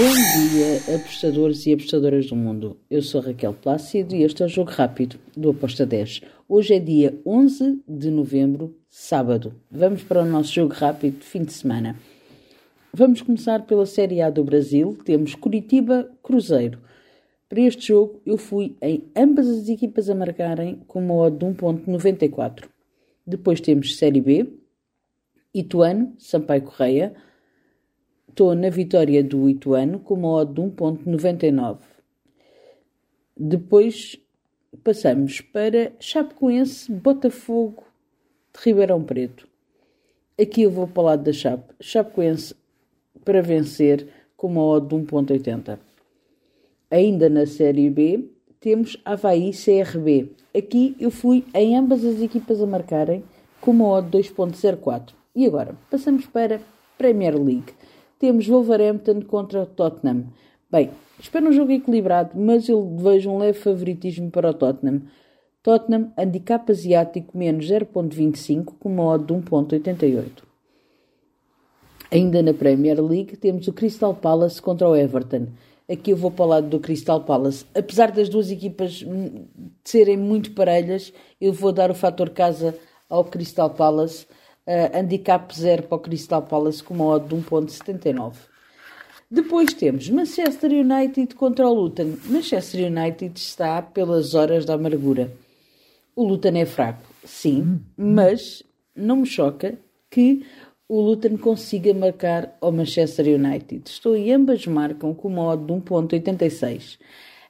Bom dia, apostadores e apostadoras do mundo. Eu sou Raquel Plácido e este é o Jogo Rápido do Aposta 10. Hoje é dia 11 de novembro, sábado. Vamos para o nosso Jogo Rápido de fim de semana. Vamos começar pela Série A do Brasil. Temos Curitiba Cruzeiro. Para este jogo, eu fui em ambas as equipas a marcarem com uma odd de 1.94. Depois temos Série B, Ituano, Sampaio Correia. Estou na vitória do Ituano com uma odd de 1.99. Depois passamos para Chapecoense, Botafogo de Ribeirão Preto. Aqui eu vou para o lado da Chape. Chapecoense para vencer com uma odd de 1.80. Ainda na Série B, temos Havaí CRB. Aqui eu fui em ambas as equipas a marcarem com uma odd 2.04. E agora, passamos para Premier League. Temos Wolverhampton contra Tottenham. Bem, espero um jogo equilibrado, mas eu vejo um leve favoritismo para o Tottenham. Tottenham, handicap asiático menos 0.25 com uma odd de 1.88. Ainda na Premier League temos o Crystal Palace contra o Everton. Aqui eu vou para o lado do Crystal Palace. Apesar das duas equipas serem muito parelhas, eu vou dar o fator casa ao Crystal Palace. Uh, handicap 0 para o Crystal Palace com uma odd de 1.79. Depois temos Manchester United contra o Luton. Manchester United está pelas horas da amargura. O Luton é fraco, sim, mas não me choca que o Luton consiga marcar ao Manchester United. Estou e ambas marcam com uma odd de 1.86.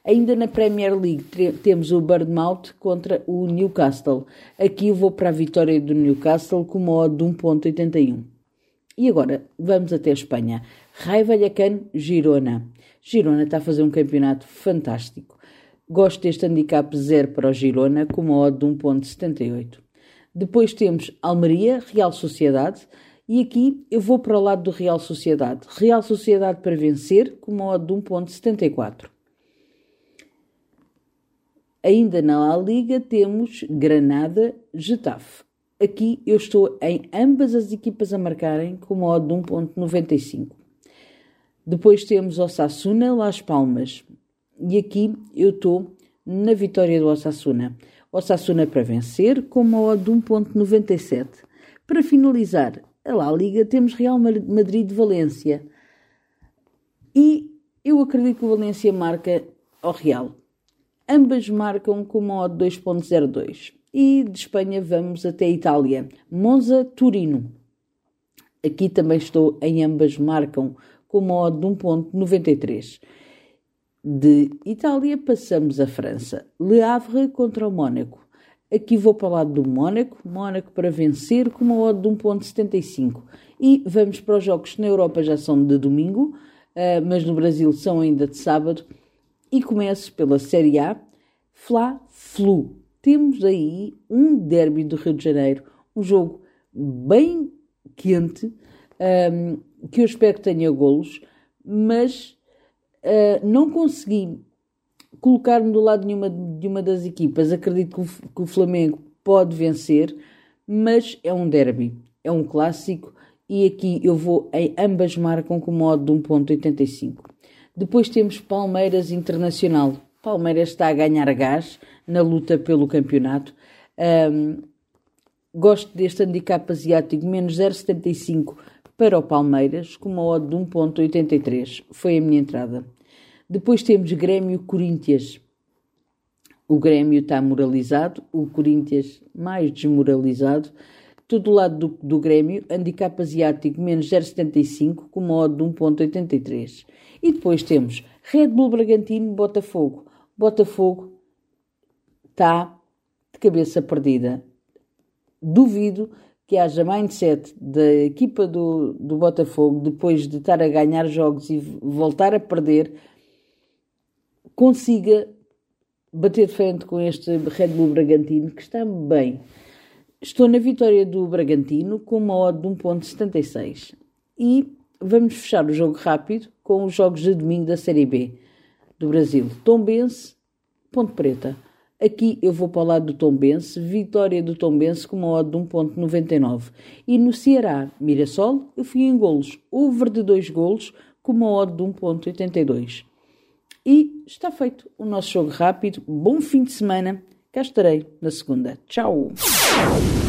Ainda na Premier League temos o Bournemouth contra o Newcastle. Aqui eu vou para a vitória do Newcastle com uma odd de 1.81. E agora vamos até a Espanha. Rai Vallecano, Girona. Girona está a fazer um campeonato fantástico. Gosto deste handicap 0 para o Girona com uma odd de 1.78. Depois temos Almeria, Real Sociedade. E aqui eu vou para o lado do Real Sociedade. Real Sociedade para vencer, com uma odd de 1.74. Ainda na La Liga temos Granada, Getafe. Aqui eu estou em ambas as equipas a marcarem com uma odd de 1.95. Depois temos Osasuna, Las Palmas. E aqui eu estou na vitória do Osasuna. Osasuna para vencer com uma odd de 1.97. Para finalizar, a La Liga temos Real Madrid-Valência. E eu acredito que o Valência marca ao Real. Ambas marcam com uma odd 2.02. E de Espanha vamos até a Itália. Monza-Turino. Aqui também estou em ambas marcam com uma odd de 1.93. De Itália passamos à França. Le Havre contra o Mónaco. Aqui vou para o lado do Mónaco, Mónaco para vencer com uma odd de 1.75. E vamos para os jogos que na Europa já são de domingo, uh, mas no Brasil são ainda de sábado. E começo pela Série A, Fla-Flu. Temos aí um derby do Rio de Janeiro, um jogo bem quente, um, que eu espero que tenha golos, mas uh, não consegui colocar-me do lado de uma, de uma das equipas. Acredito que o, que o Flamengo pode vencer, mas é um derby, é um clássico e aqui eu vou em ambas marcam com modo de 1.85. Depois temos Palmeiras Internacional. Palmeiras está a ganhar gás na luta pelo campeonato. Um, gosto deste handicap asiático, menos 0,75 para o Palmeiras, com uma odd de 1.83. Foi a minha entrada. Depois temos Grêmio Corinthians. O Grêmio está moralizado, o Corinthians mais desmoralizado. Todo o lado do, do Grêmio, handicap asiático menos 0,75 com uma odd de 1,83. E depois temos Red Bull Bragantino Botafogo. Botafogo está de cabeça perdida. Duvido que haja mindset da equipa do, do Botafogo, depois de estar a ganhar jogos e voltar a perder, consiga bater de frente com este Red Bull Bragantino, que está bem. Estou na vitória do Bragantino com uma odd de 1.76. E vamos fechar o jogo rápido com os jogos de domingo da Série B do Brasil. Tombense, Ponte Preta. Aqui eu vou para o lado do Tombense, vitória do Tombense com uma odd de 1.99. E no Ceará, Mirassol, eu fui em golos. Over de dois golos com uma odd de 1.82. E está feito o nosso jogo rápido. Bom fim de semana. Cá estarei na segunda. Tchau! you